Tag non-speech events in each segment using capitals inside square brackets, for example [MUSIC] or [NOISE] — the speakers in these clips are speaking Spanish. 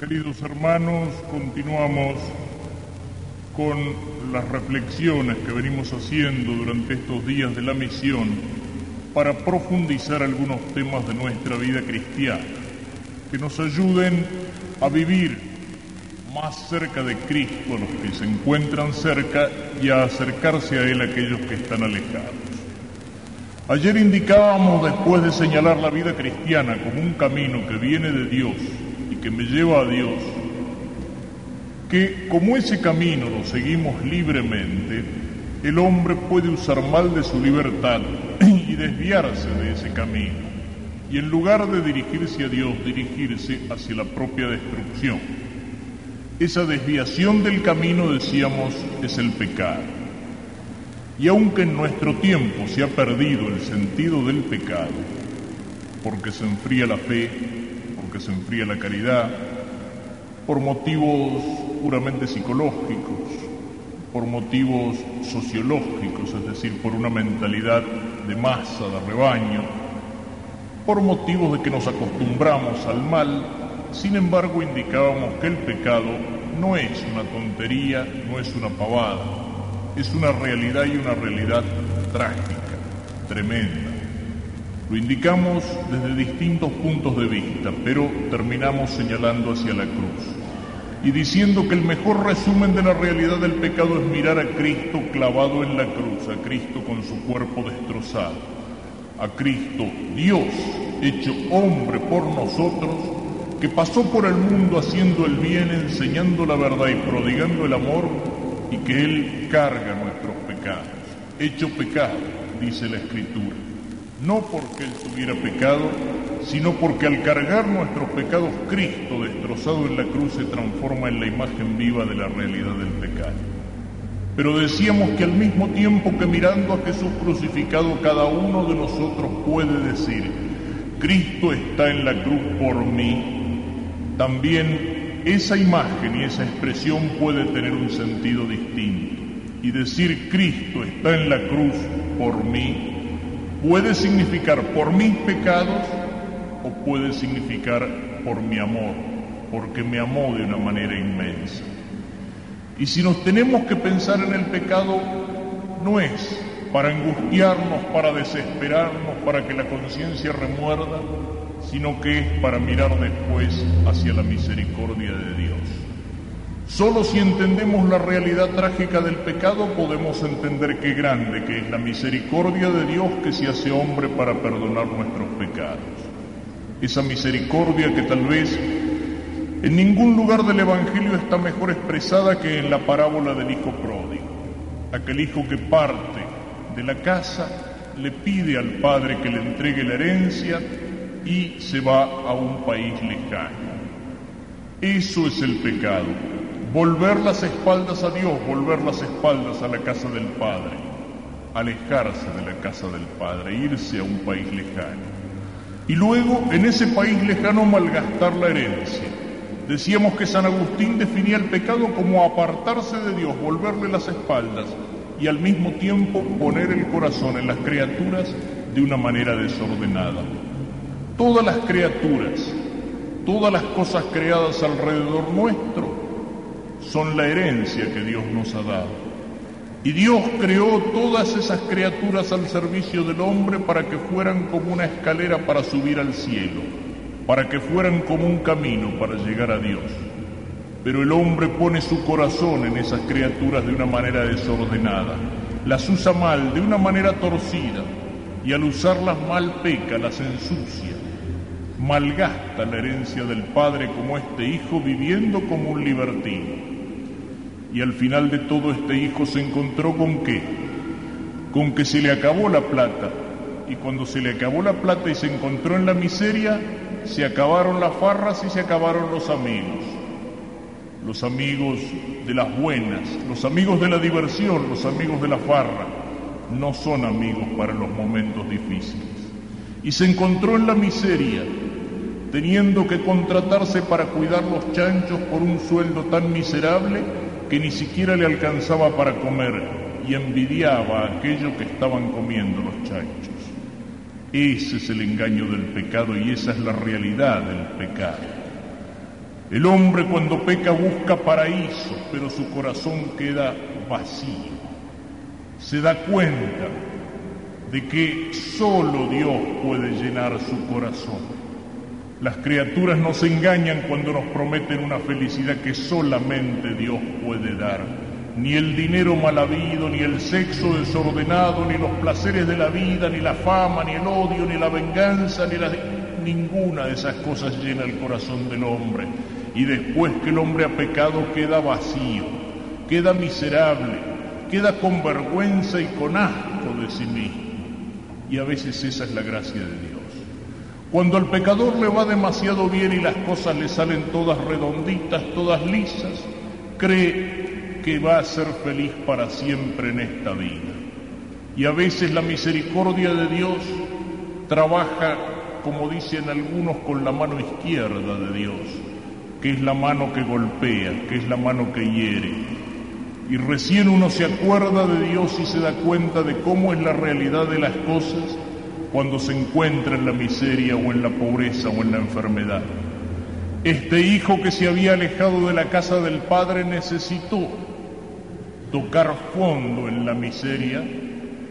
Queridos hermanos, continuamos con las reflexiones que venimos haciendo durante estos días de la misión para profundizar algunos temas de nuestra vida cristiana, que nos ayuden a vivir más cerca de Cristo a los que se encuentran cerca y a acercarse a Él a aquellos que están alejados. Ayer indicábamos, después de señalar la vida cristiana como un camino que viene de Dios, que me lleva a Dios, que como ese camino lo seguimos libremente, el hombre puede usar mal de su libertad y desviarse de ese camino, y en lugar de dirigirse a Dios, dirigirse hacia la propia destrucción. Esa desviación del camino, decíamos, es el pecado. Y aunque en nuestro tiempo se ha perdido el sentido del pecado, porque se enfría la fe, se enfría la caridad, por motivos puramente psicológicos, por motivos sociológicos, es decir, por una mentalidad de masa, de rebaño, por motivos de que nos acostumbramos al mal, sin embargo indicábamos que el pecado no es una tontería, no es una pavada, es una realidad y una realidad trágica, tremenda. Lo indicamos desde distintos puntos de vista, pero terminamos señalando hacia la cruz. Y diciendo que el mejor resumen de la realidad del pecado es mirar a Cristo clavado en la cruz, a Cristo con su cuerpo destrozado, a Cristo Dios hecho hombre por nosotros, que pasó por el mundo haciendo el bien, enseñando la verdad y prodigando el amor, y que Él carga nuestros pecados, hecho pecado, dice la Escritura no porque Él tuviera pecado, sino porque al cargar nuestros pecados, Cristo destrozado en la cruz se transforma en la imagen viva de la realidad del pecado. Pero decíamos que al mismo tiempo que mirando a Jesús crucificado, cada uno de nosotros puede decir, Cristo está en la cruz por mí, también esa imagen y esa expresión puede tener un sentido distinto. Y decir Cristo está en la cruz por mí puede significar por mis pecados o puede significar por mi amor, porque me amó de una manera inmensa. Y si nos tenemos que pensar en el pecado, no es para angustiarnos, para desesperarnos, para que la conciencia remuerda, sino que es para mirar después hacia la misericordia de Dios. Solo si entendemos la realidad trágica del pecado podemos entender qué grande que es la misericordia de Dios que se hace hombre para perdonar nuestros pecados. Esa misericordia que tal vez en ningún lugar del Evangelio está mejor expresada que en la parábola del Hijo pródigo. Aquel hijo que parte de la casa le pide al Padre que le entregue la herencia y se va a un país lejano. Eso es el pecado volver las espaldas a Dios, volver las espaldas a la casa del Padre, alejarse de la casa del Padre, irse a un país lejano. Y luego en ese país lejano malgastar la herencia. Decíamos que San Agustín definía el pecado como apartarse de Dios, volverle las espaldas y al mismo tiempo poner el corazón en las criaturas de una manera desordenada. Todas las criaturas, todas las cosas creadas alrededor nuestro, son la herencia que Dios nos ha dado. Y Dios creó todas esas criaturas al servicio del hombre para que fueran como una escalera para subir al cielo, para que fueran como un camino para llegar a Dios. Pero el hombre pone su corazón en esas criaturas de una manera desordenada, las usa mal, de una manera torcida, y al usarlas mal peca, las ensucia, malgasta la herencia del Padre como este hijo viviendo como un libertino. Y al final de todo este hijo se encontró con qué? Con que se le acabó la plata. Y cuando se le acabó la plata y se encontró en la miseria, se acabaron las farras y se acabaron los amigos. Los amigos de las buenas, los amigos de la diversión, los amigos de la farra, no son amigos para los momentos difíciles. Y se encontró en la miseria, teniendo que contratarse para cuidar los chanchos por un sueldo tan miserable que ni siquiera le alcanzaba para comer y envidiaba aquello que estaban comiendo los chanchos. Ese es el engaño del pecado y esa es la realidad del pecado. El hombre cuando peca busca paraíso, pero su corazón queda vacío. Se da cuenta de que solo Dios puede llenar su corazón. Las criaturas nos engañan cuando nos prometen una felicidad que solamente Dios puede dar. Ni el dinero mal habido, ni el sexo desordenado, ni los placeres de la vida, ni la fama, ni el odio, ni la venganza, ni. Ninguna de esas cosas llena el corazón del hombre. Y después que el hombre ha pecado queda vacío, queda miserable, queda con vergüenza y con asco de sí mismo. Y a veces esa es la gracia de Dios. Cuando al pecador le va demasiado bien y las cosas le salen todas redonditas, todas lisas, cree que va a ser feliz para siempre en esta vida. Y a veces la misericordia de Dios trabaja, como dicen algunos, con la mano izquierda de Dios, que es la mano que golpea, que es la mano que hiere. Y recién uno se acuerda de Dios y se da cuenta de cómo es la realidad de las cosas cuando se encuentra en la miseria o en la pobreza o en la enfermedad. Este hijo que se había alejado de la casa del padre necesitó tocar fondo en la miseria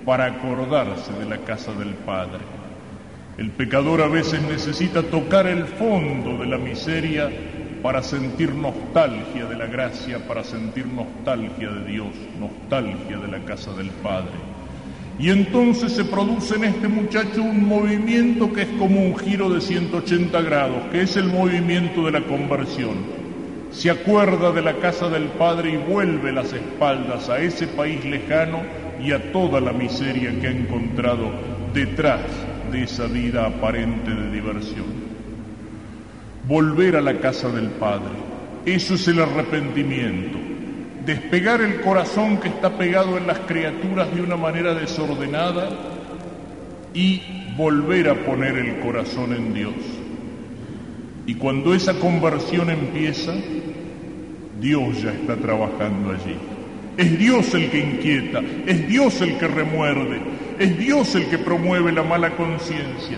para acordarse de la casa del padre. El pecador a veces necesita tocar el fondo de la miseria para sentir nostalgia de la gracia, para sentir nostalgia de Dios, nostalgia de la casa del Padre. Y entonces se produce en este muchacho un movimiento que es como un giro de 180 grados, que es el movimiento de la conversión. Se acuerda de la casa del Padre y vuelve las espaldas a ese país lejano y a toda la miseria que ha encontrado detrás de esa vida aparente de diversión volver a la casa del Padre. Eso es el arrepentimiento. Despegar el corazón que está pegado en las criaturas de una manera desordenada y volver a poner el corazón en Dios. Y cuando esa conversión empieza, Dios ya está trabajando allí. Es Dios el que inquieta, es Dios el que remuerde, es Dios el que promueve la mala conciencia.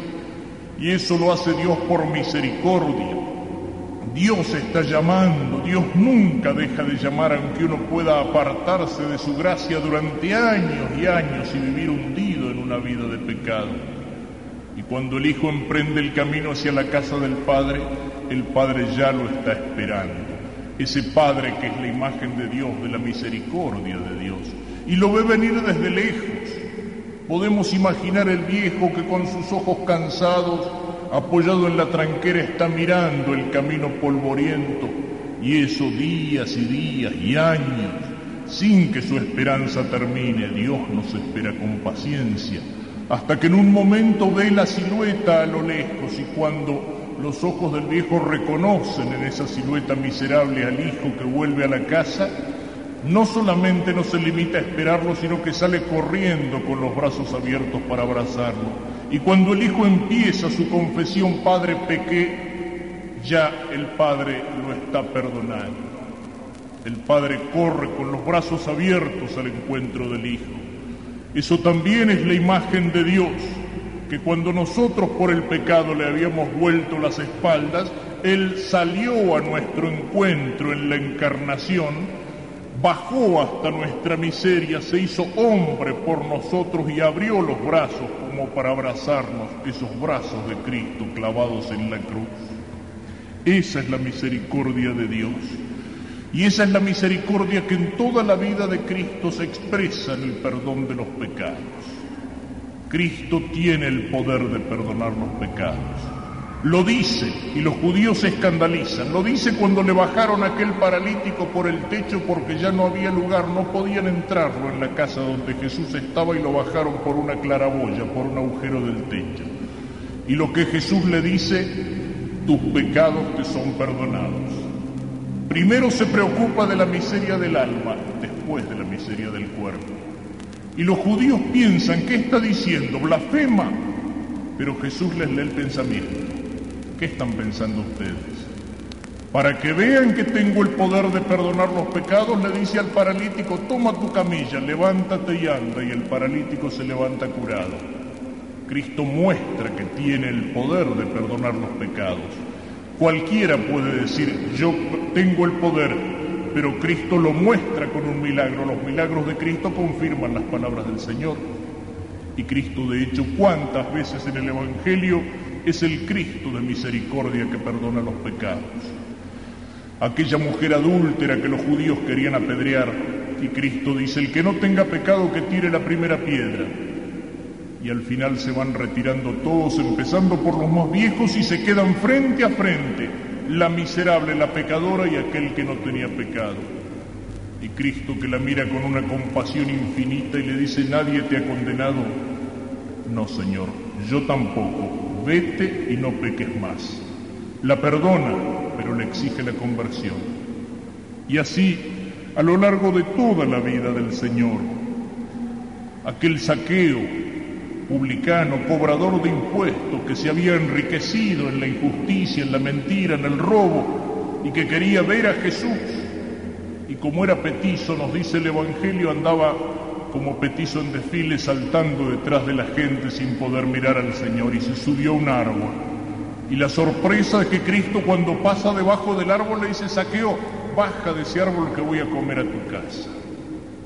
Y eso lo hace Dios por misericordia. Dios está llamando, Dios nunca deja de llamar aunque uno pueda apartarse de su gracia durante años y años y vivir hundido en una vida de pecado. Y cuando el Hijo emprende el camino hacia la casa del Padre, el Padre ya lo está esperando. Ese Padre que es la imagen de Dios, de la misericordia de Dios. Y lo ve venir desde lejos Podemos imaginar el viejo que con sus ojos cansados, apoyado en la tranquera, está mirando el camino polvoriento, y eso días y días y años, sin que su esperanza termine. Dios nos espera con paciencia, hasta que en un momento ve la silueta a lo lejos y cuando los ojos del viejo reconocen en esa silueta miserable al hijo que vuelve a la casa, no solamente no se limita a esperarlo, sino que sale corriendo con los brazos abiertos para abrazarlo. Y cuando el hijo empieza su confesión, Padre, pequé, ya el Padre lo está perdonando. El Padre corre con los brazos abiertos al encuentro del Hijo. Eso también es la imagen de Dios, que cuando nosotros por el pecado le habíamos vuelto las espaldas, Él salió a nuestro encuentro en la encarnación bajó hasta nuestra miseria, se hizo hombre por nosotros y abrió los brazos como para abrazarnos, esos brazos de Cristo clavados en la cruz. Esa es la misericordia de Dios. Y esa es la misericordia que en toda la vida de Cristo se expresa en el perdón de los pecados. Cristo tiene el poder de perdonar los pecados. Lo dice y los judíos se escandalizan. Lo dice cuando le bajaron a aquel paralítico por el techo porque ya no había lugar, no podían entrarlo en la casa donde Jesús estaba y lo bajaron por una claraboya, por un agujero del techo. Y lo que Jesús le dice, tus pecados te son perdonados. Primero se preocupa de la miseria del alma, después de la miseria del cuerpo. Y los judíos piensan, ¿qué está diciendo? Blasfema. Pero Jesús les lee el pensamiento. ¿Qué están pensando ustedes? Para que vean que tengo el poder de perdonar los pecados, le dice al paralítico, toma tu camilla, levántate y anda, y el paralítico se levanta curado. Cristo muestra que tiene el poder de perdonar los pecados. Cualquiera puede decir, yo tengo el poder, pero Cristo lo muestra con un milagro. Los milagros de Cristo confirman las palabras del Señor. Y Cristo, de hecho, cuántas veces en el Evangelio es el Cristo de misericordia que perdona los pecados. Aquella mujer adúltera que los judíos querían apedrear, y Cristo dice, el que no tenga pecado que tire la primera piedra. Y al final se van retirando todos, empezando por los más viejos, y se quedan frente a frente, la miserable, la pecadora y aquel que no tenía pecado. Y Cristo que la mira con una compasión infinita y le dice, nadie te ha condenado. No, Señor, yo tampoco. Vete y no peques más. La perdona, pero le exige la conversión. Y así a lo largo de toda la vida del Señor. Aquel saqueo publicano, cobrador de impuestos, que se había enriquecido en la injusticia, en la mentira, en el robo, y que quería ver a Jesús. Y como era petizo, nos dice el Evangelio, andaba como petizo en desfile saltando detrás de la gente sin poder mirar al Señor y se subió a un árbol. Y la sorpresa es que Cristo cuando pasa debajo del árbol le dice, saqueo, baja de ese árbol que voy a comer a tu casa.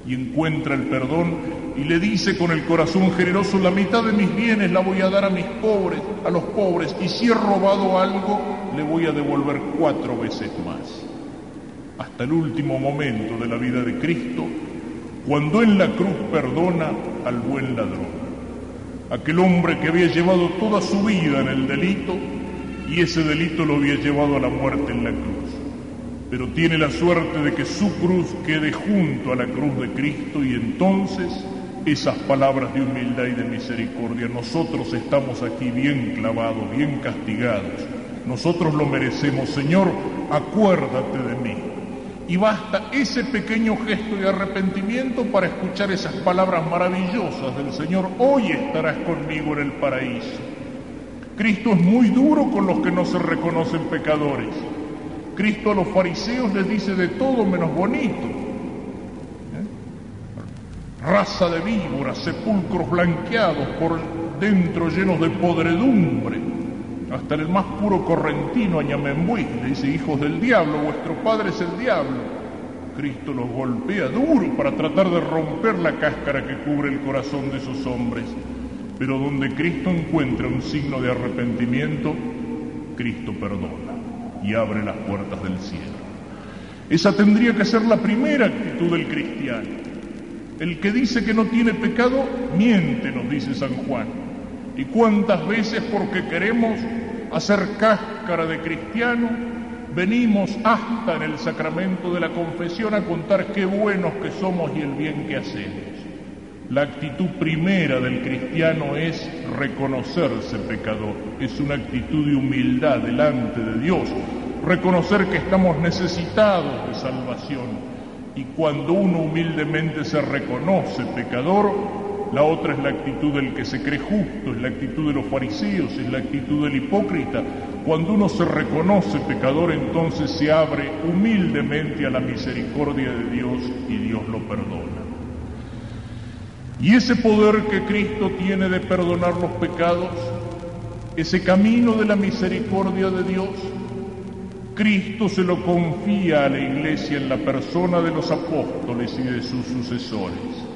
Y encuentra el perdón y le dice con el corazón generoso, la mitad de mis bienes la voy a dar a mis pobres, a los pobres, y si he robado algo, le voy a devolver cuatro veces más. Hasta el último momento de la vida de Cristo, cuando en la cruz perdona al buen ladrón, aquel hombre que había llevado toda su vida en el delito y ese delito lo había llevado a la muerte en la cruz. Pero tiene la suerte de que su cruz quede junto a la cruz de Cristo y entonces esas palabras de humildad y de misericordia, nosotros estamos aquí bien clavados, bien castigados, nosotros lo merecemos, Señor, acuérdate de mí. Y basta ese pequeño gesto de arrepentimiento para escuchar esas palabras maravillosas del Señor, hoy estarás conmigo en el paraíso. Cristo es muy duro con los que no se reconocen pecadores. Cristo a los fariseos les dice de todo menos bonito. ¿Eh? Raza de víboras, sepulcros blanqueados por dentro llenos de podredumbre. Hasta el más puro correntino Añamembuí le dice, hijos del diablo, vuestro padre es el diablo. Cristo los golpea duro para tratar de romper la cáscara que cubre el corazón de esos hombres. Pero donde Cristo encuentra un signo de arrepentimiento, Cristo perdona y abre las puertas del cielo. Esa tendría que ser la primera actitud del cristiano. El que dice que no tiene pecado, miente, nos dice San Juan. ¿Y cuántas veces porque queremos hacer cáscara de cristiano, venimos hasta en el sacramento de la confesión a contar qué buenos que somos y el bien que hacemos? La actitud primera del cristiano es reconocerse pecador, es una actitud de humildad delante de Dios, reconocer que estamos necesitados de salvación. Y cuando uno humildemente se reconoce pecador, la otra es la actitud del que se cree justo, es la actitud de los fariseos, es la actitud del hipócrita. Cuando uno se reconoce pecador, entonces se abre humildemente a la misericordia de Dios y Dios lo perdona. Y ese poder que Cristo tiene de perdonar los pecados, ese camino de la misericordia de Dios, Cristo se lo confía a la iglesia en la persona de los apóstoles y de sus sucesores.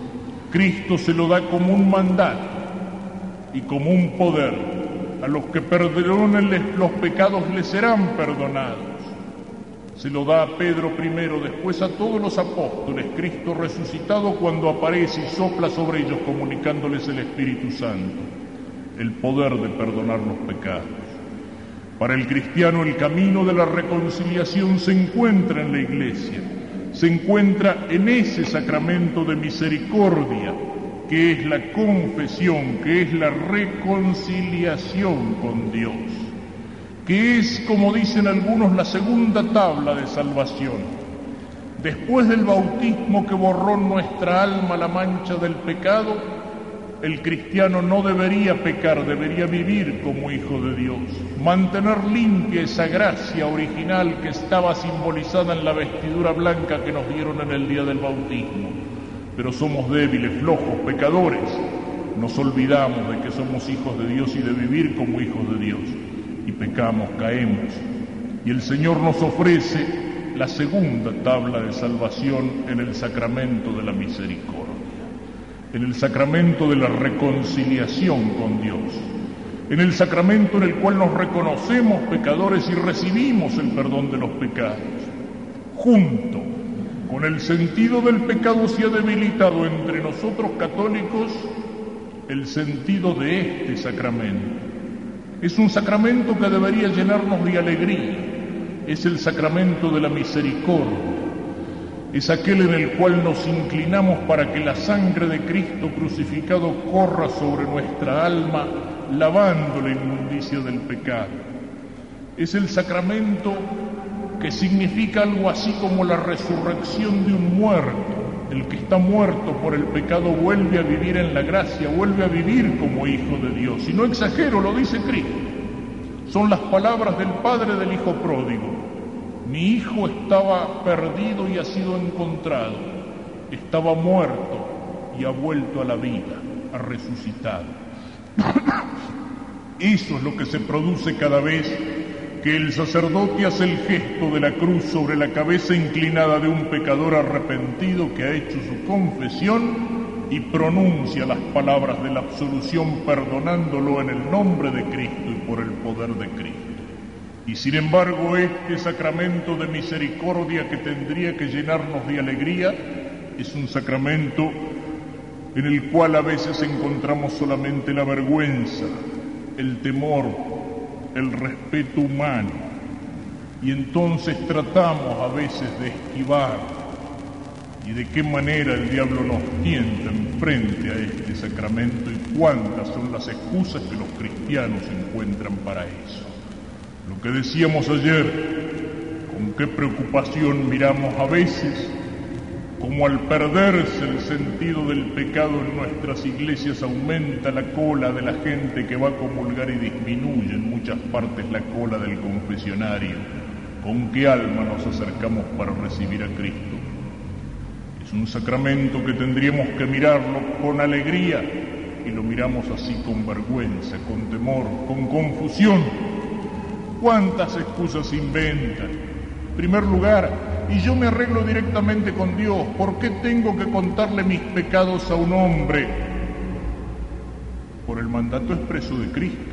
Cristo se lo da como un mandato y como un poder. A los que perdonen los pecados les serán perdonados se lo da a Pedro primero, después a todos los apóstoles, Cristo resucitado cuando aparece y sopla sobre ellos comunicándoles el Espíritu Santo, el poder de perdonar los pecados. Para el cristiano el camino de la reconciliación se encuentra en la iglesia, se encuentra en ese sacramento de misericordia que es la confesión, que es la reconciliación con Dios que es, como dicen algunos, la segunda tabla de salvación. Después del bautismo que borró nuestra alma la mancha del pecado, el cristiano no debería pecar, debería vivir como hijo de Dios, mantener limpia esa gracia original que estaba simbolizada en la vestidura blanca que nos dieron en el día del bautismo. Pero somos débiles, flojos, pecadores. Nos olvidamos de que somos hijos de Dios y de vivir como hijos de Dios y pecamos, caemos. Y el Señor nos ofrece la segunda tabla de salvación en el sacramento de la misericordia, en el sacramento de la reconciliación con Dios, en el sacramento en el cual nos reconocemos pecadores y recibimos el perdón de los pecados. Junto con el sentido del pecado se ha debilitado entre nosotros católicos el sentido de este sacramento. Es un sacramento que debería llenarnos de alegría. Es el sacramento de la misericordia. Es aquel en el cual nos inclinamos para que la sangre de Cristo crucificado corra sobre nuestra alma, lavando la inmundicia del pecado. Es el sacramento que significa algo así como la resurrección de un muerto el que está muerto por el pecado vuelve a vivir en la gracia, vuelve a vivir como hijo de Dios. Y no exagero, lo dice Cristo. Son las palabras del Padre del Hijo pródigo. Mi hijo estaba perdido y ha sido encontrado. Estaba muerto y ha vuelto a la vida, ha resucitado. [COUGHS] Eso es lo que se produce cada vez que el sacerdote hace el gesto de la cruz sobre la cabeza inclinada de un pecador arrepentido que ha hecho su confesión y pronuncia las palabras de la absolución perdonándolo en el nombre de Cristo y por el poder de Cristo. Y sin embargo este sacramento de misericordia que tendría que llenarnos de alegría es un sacramento en el cual a veces encontramos solamente la vergüenza, el temor, el respeto humano y entonces tratamos a veces de esquivar y de qué manera el diablo nos tienta enfrente a este sacramento y cuántas son las excusas que los cristianos encuentran para eso. Lo que decíamos ayer, con qué preocupación miramos a veces como al perderse el sentido del pecado en nuestras iglesias aumenta la cola de la gente que va a comulgar y disminuye en muchas partes la cola del confesionario. ¿Con qué alma nos acercamos para recibir a Cristo? Es un sacramento que tendríamos que mirarlo con alegría y lo miramos así con vergüenza, con temor, con confusión. ¿Cuántas excusas inventan? En primer lugar, y yo me arreglo directamente con Dios. ¿Por qué tengo que contarle mis pecados a un hombre? Por el mandato expreso de Cristo.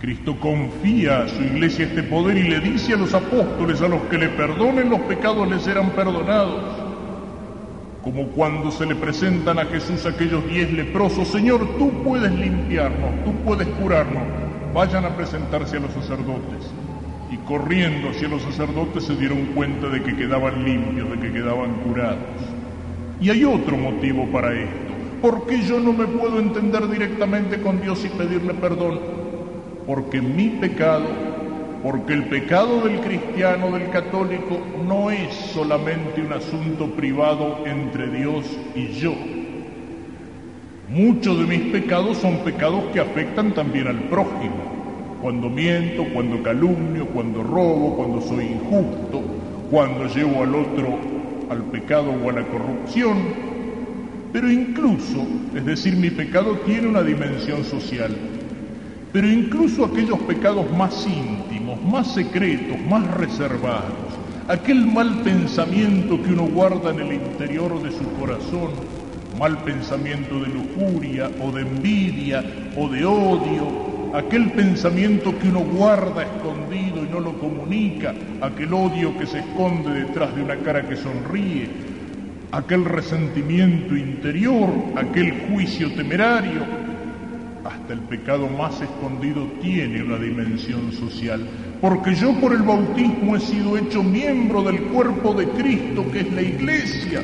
Cristo confía a su iglesia este poder y le dice a los apóstoles, a los que le perdonen los pecados les serán perdonados. Como cuando se le presentan a Jesús aquellos diez leprosos, Señor, tú puedes limpiarnos, tú puedes curarnos. Vayan a presentarse a los sacerdotes y corriendo hacia los sacerdotes se dieron cuenta de que quedaban limpios, de que quedaban curados. Y hay otro motivo para esto. ¿Por qué yo no me puedo entender directamente con Dios y pedirle perdón? Porque mi pecado, porque el pecado del cristiano, del católico, no es solamente un asunto privado entre Dios y yo. Muchos de mis pecados son pecados que afectan también al prójimo cuando miento, cuando calumnio, cuando robo, cuando soy injusto, cuando llevo al otro al pecado o a la corrupción. Pero incluso, es decir, mi pecado tiene una dimensión social, pero incluso aquellos pecados más íntimos, más secretos, más reservados, aquel mal pensamiento que uno guarda en el interior de su corazón, mal pensamiento de lujuria o de envidia o de odio aquel pensamiento que uno guarda escondido y no lo comunica, aquel odio que se esconde detrás de una cara que sonríe, aquel resentimiento interior, aquel juicio temerario, hasta el pecado más escondido tiene una dimensión social, porque yo por el bautismo he sido hecho miembro del cuerpo de Cristo, que es la iglesia,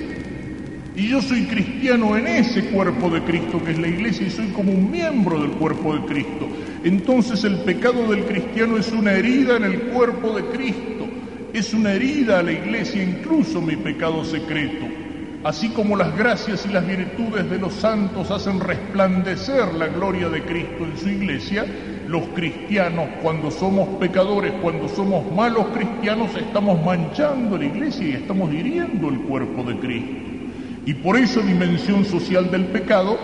y yo soy cristiano en ese cuerpo de Cristo que es la iglesia y soy como un miembro del cuerpo de Cristo. Entonces el pecado del cristiano es una herida en el cuerpo de Cristo, es una herida a la iglesia, incluso mi pecado secreto. Así como las gracias y las virtudes de los santos hacen resplandecer la gloria de Cristo en su iglesia, los cristianos cuando somos pecadores, cuando somos malos cristianos, estamos manchando la iglesia y estamos hiriendo el cuerpo de Cristo. Y por esa dimensión social del pecado,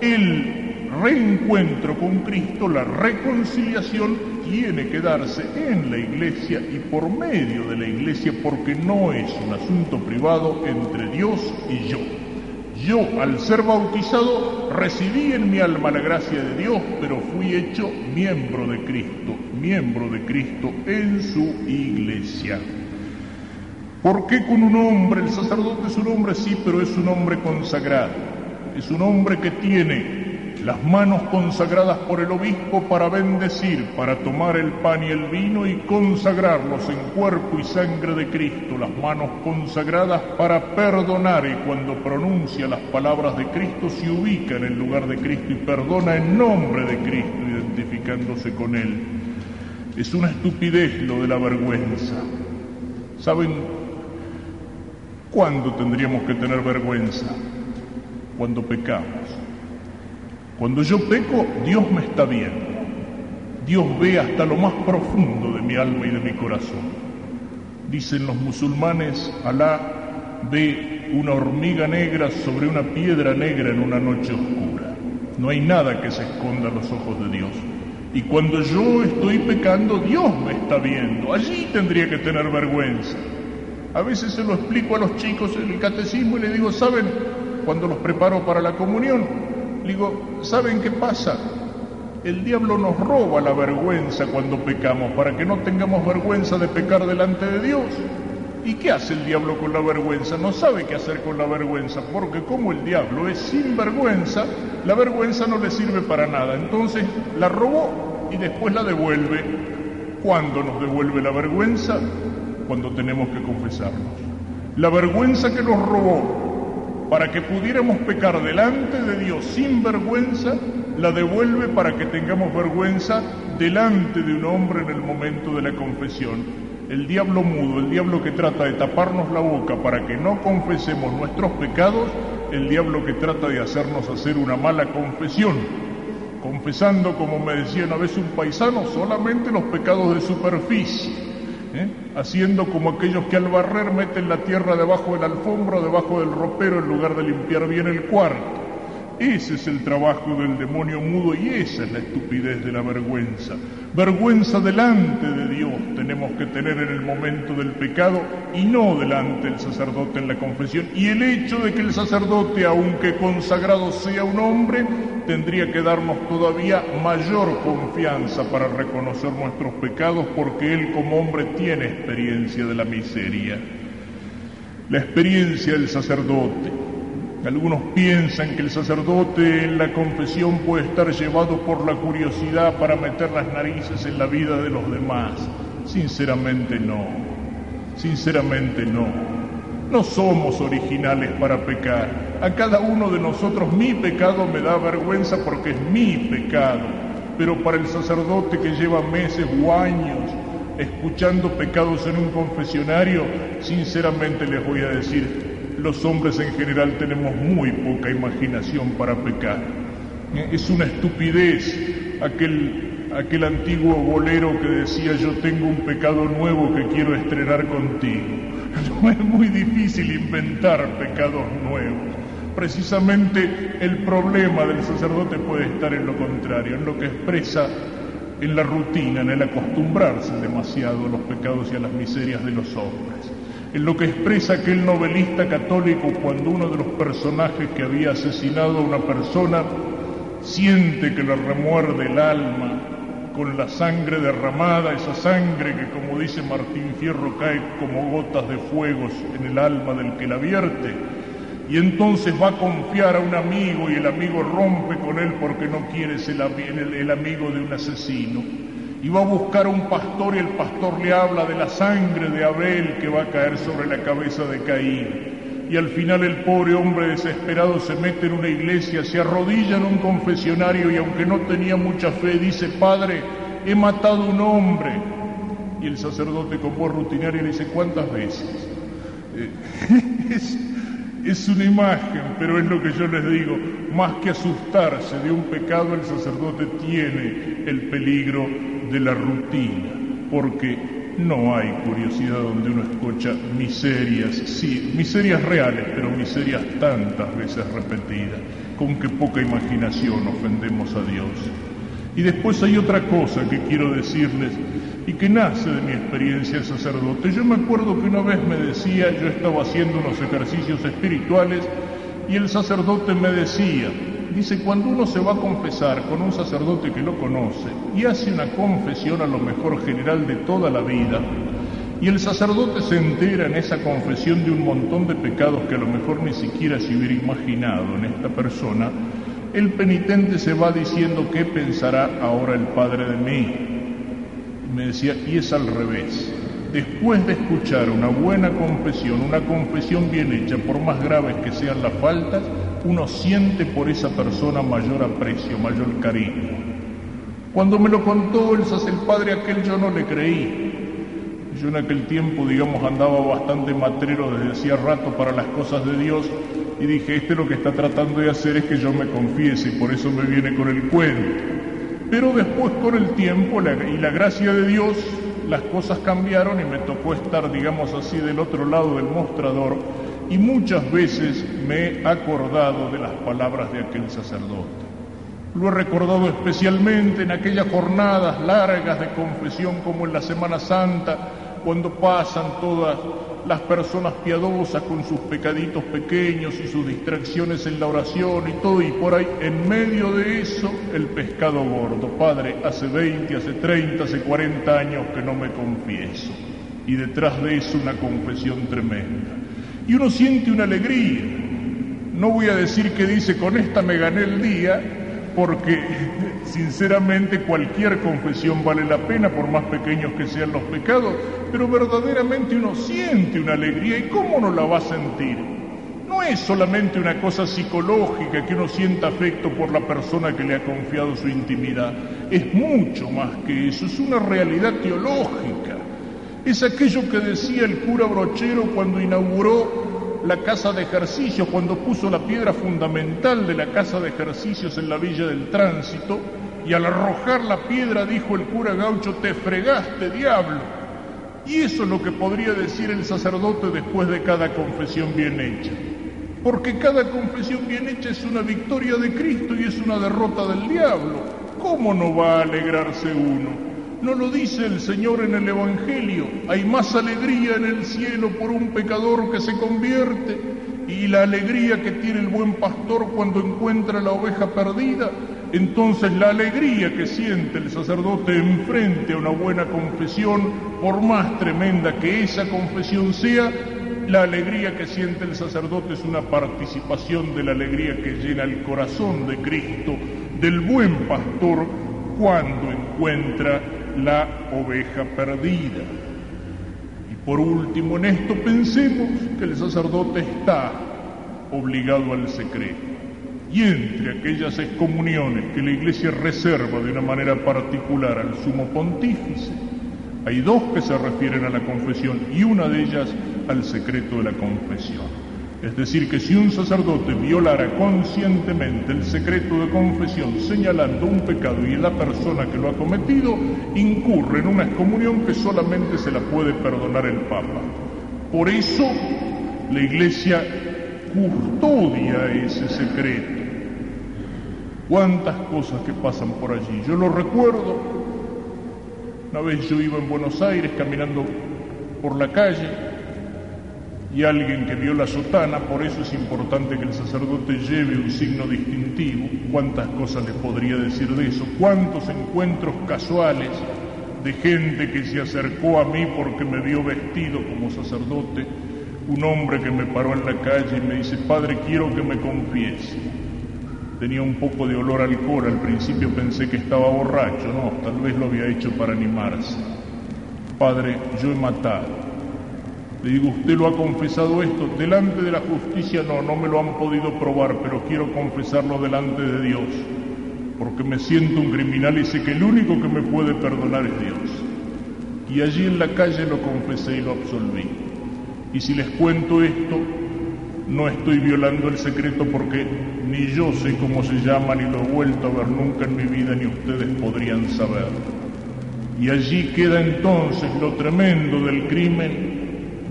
el reencuentro con Cristo, la reconciliación tiene que darse en la iglesia y por medio de la iglesia porque no es un asunto privado entre Dios y yo. Yo, al ser bautizado, recibí en mi alma la gracia de Dios, pero fui hecho miembro de Cristo, miembro de Cristo en su iglesia. ¿Por qué con un hombre? El sacerdote es un hombre, sí, pero es un hombre consagrado. Es un hombre que tiene las manos consagradas por el obispo para bendecir, para tomar el pan y el vino y consagrarlos en cuerpo y sangre de Cristo, las manos consagradas para perdonar y cuando pronuncia las palabras de Cristo se ubica en el lugar de Cristo y perdona en nombre de Cristo, identificándose con Él. Es una estupidez lo de la vergüenza. ¿Saben cuándo tendríamos que tener vergüenza? Cuando pecamos. Cuando yo peco, Dios me está viendo. Dios ve hasta lo más profundo de mi alma y de mi corazón. Dicen los musulmanes, Alá ve una hormiga negra sobre una piedra negra en una noche oscura. No hay nada que se esconda a los ojos de Dios. Y cuando yo estoy pecando, Dios me está viendo. Allí tendría que tener vergüenza. A veces se lo explico a los chicos en el catecismo y les digo, ¿saben? Cuando los preparo para la comunión, Digo, ¿saben qué pasa? El diablo nos roba la vergüenza cuando pecamos para que no tengamos vergüenza de pecar delante de Dios. ¿Y qué hace el diablo con la vergüenza? No sabe qué hacer con la vergüenza, porque como el diablo es sin vergüenza, la vergüenza no le sirve para nada. Entonces la robó y después la devuelve. ¿Cuándo nos devuelve la vergüenza? Cuando tenemos que confesarnos. La vergüenza que nos robó para que pudiéramos pecar delante de Dios sin vergüenza, la devuelve para que tengamos vergüenza delante de un hombre en el momento de la confesión. El diablo mudo, el diablo que trata de taparnos la boca para que no confesemos nuestros pecados, el diablo que trata de hacernos hacer una mala confesión, confesando, como me decía una vez un paisano, solamente los pecados de superficie ¿eh? haciendo como aquellos que al barrer meten la tierra debajo de la alfombra o debajo del ropero en lugar de limpiar bien el cuarto. Ese es el trabajo del demonio mudo y esa es la estupidez de la vergüenza. Vergüenza delante de Dios tenemos que tener en el momento del pecado y no delante del sacerdote en la confesión. Y el hecho de que el sacerdote, aunque consagrado sea un hombre, tendría que darnos todavía mayor confianza para reconocer nuestros pecados porque él como hombre tiene experiencia de la miseria. La experiencia del sacerdote algunos piensan que el sacerdote en la confesión puede estar llevado por la curiosidad para meter las narices en la vida de los demás. Sinceramente no, sinceramente no. No somos originales para pecar. A cada uno de nosotros mi pecado me da vergüenza porque es mi pecado. Pero para el sacerdote que lleva meses o años escuchando pecados en un confesionario, sinceramente les voy a decir, los hombres en general tenemos muy poca imaginación para pecar. Eh, es una estupidez aquel, aquel antiguo bolero que decía yo tengo un pecado nuevo que quiero estrenar contigo. [LAUGHS] No es muy difícil inventar pecados nuevos. Precisamente el problema del sacerdote puede estar en lo contrario, en lo que expresa en la rutina, en el acostumbrarse demasiado a los pecados y a las miserias de los hombres en lo que expresa aquel novelista católico cuando uno de los personajes que había asesinado a una persona siente que le remuerde el alma con la sangre derramada, esa sangre que como dice Martín Fierro cae como gotas de fuego en el alma del que la vierte, y entonces va a confiar a un amigo y el amigo rompe con él porque no quiere ser el amigo de un asesino y va a buscar a un pastor y el pastor le habla de la sangre de Abel que va a caer sobre la cabeza de Caín. Y al final el pobre hombre desesperado se mete en una iglesia, se arrodilla en un confesionario y aunque no tenía mucha fe dice, Padre, he matado un hombre. Y el sacerdote con voz rutinaria le dice, ¿cuántas veces? Eh, [LAUGHS] es, es una imagen, pero es lo que yo les digo, más que asustarse de un pecado, el sacerdote tiene el peligro de la rutina, porque no hay curiosidad donde uno escucha miserias, sí, miserias reales, pero miserias tantas veces repetidas, con que poca imaginación ofendemos a Dios. Y después hay otra cosa que quiero decirles y que nace de mi experiencia de sacerdote. Yo me acuerdo que una vez me decía, yo estaba haciendo unos ejercicios espirituales y el sacerdote me decía, dice, cuando uno se va a confesar con un sacerdote que lo conoce y hace una confesión a lo mejor general de toda la vida, y el sacerdote se entera en esa confesión de un montón de pecados que a lo mejor ni siquiera se hubiera imaginado en esta persona, el penitente se va diciendo qué pensará ahora el Padre de mí. Me decía, y es al revés. Después de escuchar una buena confesión, una confesión bien hecha, por más graves que sean las faltas, uno siente por esa persona mayor aprecio, mayor cariño. Cuando me lo contó el, el padre aquel yo no le creí, yo en aquel tiempo, digamos, andaba bastante matrero desde hacía rato para las cosas de Dios y dije, este lo que está tratando de hacer es que yo me confiese y por eso me viene con el cuento. Pero después con el tiempo y la gracia de Dios, las cosas cambiaron y me tocó estar, digamos así, del otro lado del mostrador y muchas veces me he acordado de las palabras de aquel sacerdote. Lo he recordado especialmente en aquellas jornadas largas de confesión como en la Semana Santa, cuando pasan todas las personas piadosas con sus pecaditos pequeños y sus distracciones en la oración y todo, y por ahí en medio de eso el pescado gordo. Padre, hace 20, hace 30, hace 40 años que no me confieso. Y detrás de eso una confesión tremenda. Y uno siente una alegría. No voy a decir que dice, con esta me gané el día, porque [LAUGHS] sinceramente cualquier confesión vale la pena, por más pequeños que sean los pecados, pero verdaderamente uno siente una alegría y cómo no la va a sentir. No es solamente una cosa psicológica que uno sienta afecto por la persona que le ha confiado su intimidad, es mucho más que eso, es una realidad teológica. Es aquello que decía el cura Brochero cuando inauguró la casa de ejercicios, cuando puso la piedra fundamental de la casa de ejercicios en la Villa del Tránsito, y al arrojar la piedra dijo el cura gaucho, te fregaste, diablo. Y eso es lo que podría decir el sacerdote después de cada confesión bien hecha. Porque cada confesión bien hecha es una victoria de Cristo y es una derrota del diablo. ¿Cómo no va a alegrarse uno? ¿No lo dice el Señor en el Evangelio? Hay más alegría en el cielo por un pecador que se convierte y la alegría que tiene el buen pastor cuando encuentra la oveja perdida. Entonces la alegría que siente el sacerdote enfrente a una buena confesión, por más tremenda que esa confesión sea, la alegría que siente el sacerdote es una participación de la alegría que llena el corazón de Cristo, del buen pastor, cuando encuentra la oveja perdida. Y por último, en esto pensemos que el sacerdote está obligado al secreto. Y entre aquellas excomuniones que la Iglesia reserva de una manera particular al sumo pontífice, hay dos que se refieren a la confesión y una de ellas al secreto de la confesión. Es decir, que si un sacerdote violara conscientemente el secreto de confesión señalando un pecado y la persona que lo ha cometido, incurre en una excomunión que solamente se la puede perdonar el Papa. Por eso la Iglesia custodia ese secreto. Cuántas cosas que pasan por allí. Yo lo recuerdo. Una vez yo iba en Buenos Aires caminando por la calle y alguien que vio la sotana, por eso es importante que el sacerdote lleve un signo distintivo. ¿Cuántas cosas les podría decir de eso? ¿Cuántos encuentros casuales de gente que se acercó a mí porque me vio vestido como sacerdote? Un hombre que me paró en la calle y me dice, Padre, quiero que me confiese. Tenía un poco de olor a alcohol, al principio pensé que estaba borracho, no, tal vez lo había hecho para animarse. Padre, yo he matado le digo, ¿usted lo ha confesado esto? Delante de la justicia no, no me lo han podido probar, pero quiero confesarlo delante de Dios, porque me siento un criminal y sé que el único que me puede perdonar es Dios. Y allí en la calle lo confesé y lo absolví. Y si les cuento esto, no estoy violando el secreto porque ni yo sé cómo se llama, ni lo he vuelto a ver nunca en mi vida, ni ustedes podrían saber. Y allí queda entonces lo tremendo del crimen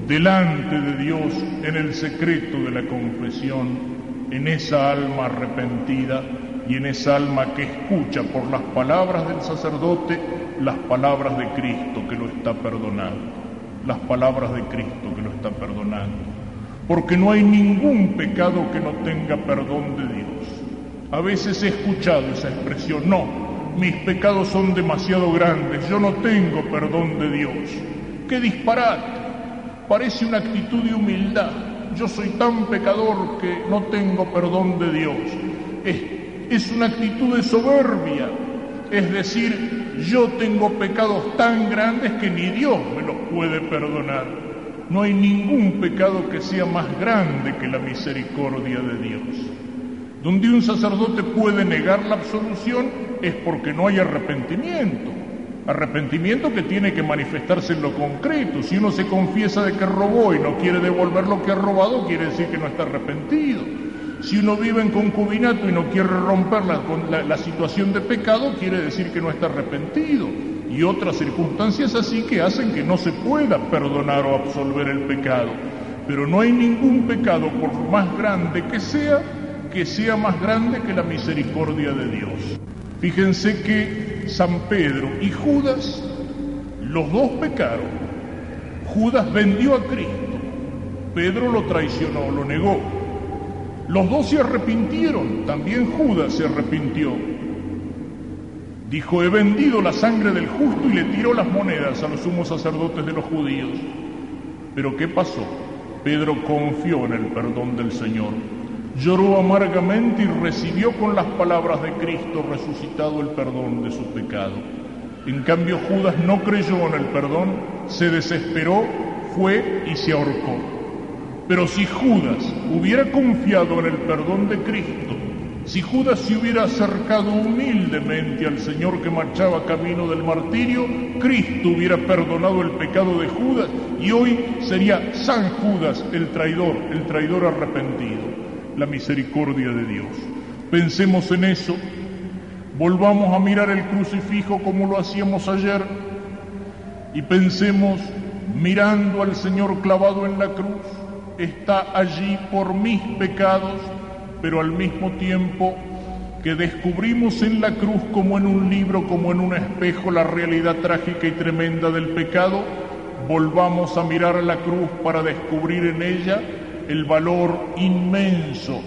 delante de Dios en el secreto de la confesión, en esa alma arrepentida, y en esa alma que escucha por las palabras del sacerdote las palabras de Cristo que lo está perdonando, las palabras de Cristo que lo está perdonando, porque no hay ningún pecado que no tenga perdón de Dios. A veces he escuchado esa expresión, no, mis pecados son demasiado grandes, yo no tengo perdón de Dios. ¡Qué disparate! Parece una actitud de humildad. Yo soy tan pecador que no tengo perdón de Dios. Es, es una actitud de soberbia. Es decir, yo tengo pecados tan grandes que ni Dios me los puede perdonar. No hay ningún pecado que sea más grande que la misericordia de Dios. Donde un sacerdote puede negar la absolución es porque no hay arrepentimiento. Arrepentimiento que tiene que manifestarse en lo concreto. Si uno se confiesa de que robó y no quiere devolver lo que ha robado, quiere decir que no está arrepentido. Si uno vive en concubinato y no quiere romper la, la situación de pecado, quiere decir que no está arrepentido. Y otras circunstancias así que hacen que no se pueda perdonar o absolver el pecado. Pero no hay ningún pecado, por más grande que sea, que sea más grande que la misericordia de Dios. Fíjense que San Pedro y Judas, los dos pecaron. Judas vendió a Cristo, Pedro lo traicionó, lo negó. Los dos se arrepintieron, también Judas se arrepintió. Dijo, he vendido la sangre del justo y le tiró las monedas a los sumos sacerdotes de los judíos. Pero ¿qué pasó? Pedro confió en el perdón del Señor lloró amargamente y recibió con las palabras de Cristo resucitado el perdón de su pecado. En cambio Judas no creyó en el perdón, se desesperó, fue y se ahorcó. Pero si Judas hubiera confiado en el perdón de Cristo, si Judas se hubiera acercado humildemente al Señor que marchaba camino del martirio, Cristo hubiera perdonado el pecado de Judas y hoy sería San Judas el traidor, el traidor arrepentido la misericordia de Dios. Pensemos en eso, volvamos a mirar el crucifijo como lo hacíamos ayer y pensemos mirando al Señor clavado en la cruz, está allí por mis pecados, pero al mismo tiempo que descubrimos en la cruz como en un libro, como en un espejo, la realidad trágica y tremenda del pecado, volvamos a mirar a la cruz para descubrir en ella el valor inmenso,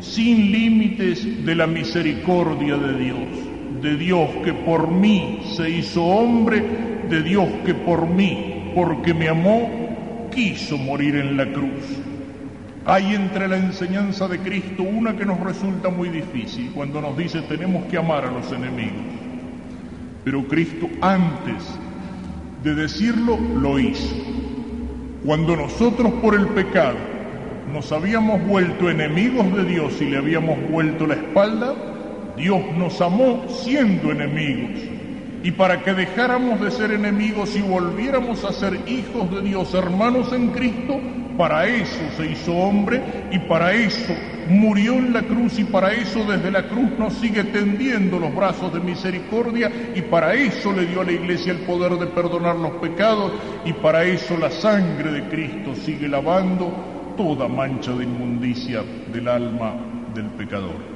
sin límites de la misericordia de Dios, de Dios que por mí se hizo hombre, de Dios que por mí, porque me amó, quiso morir en la cruz. Hay entre la enseñanza de Cristo una que nos resulta muy difícil cuando nos dice tenemos que amar a los enemigos. Pero Cristo antes de decirlo lo hizo. Cuando nosotros por el pecado nos habíamos vuelto enemigos de Dios y le habíamos vuelto la espalda, Dios nos amó siendo enemigos. Y para que dejáramos de ser enemigos y volviéramos a ser hijos de Dios, hermanos en Cristo, para eso se hizo hombre y para eso murió en la cruz y para eso desde la cruz nos sigue tendiendo los brazos de misericordia y para eso le dio a la iglesia el poder de perdonar los pecados y para eso la sangre de Cristo sigue lavando toda mancha de inmundicia del alma del pecador.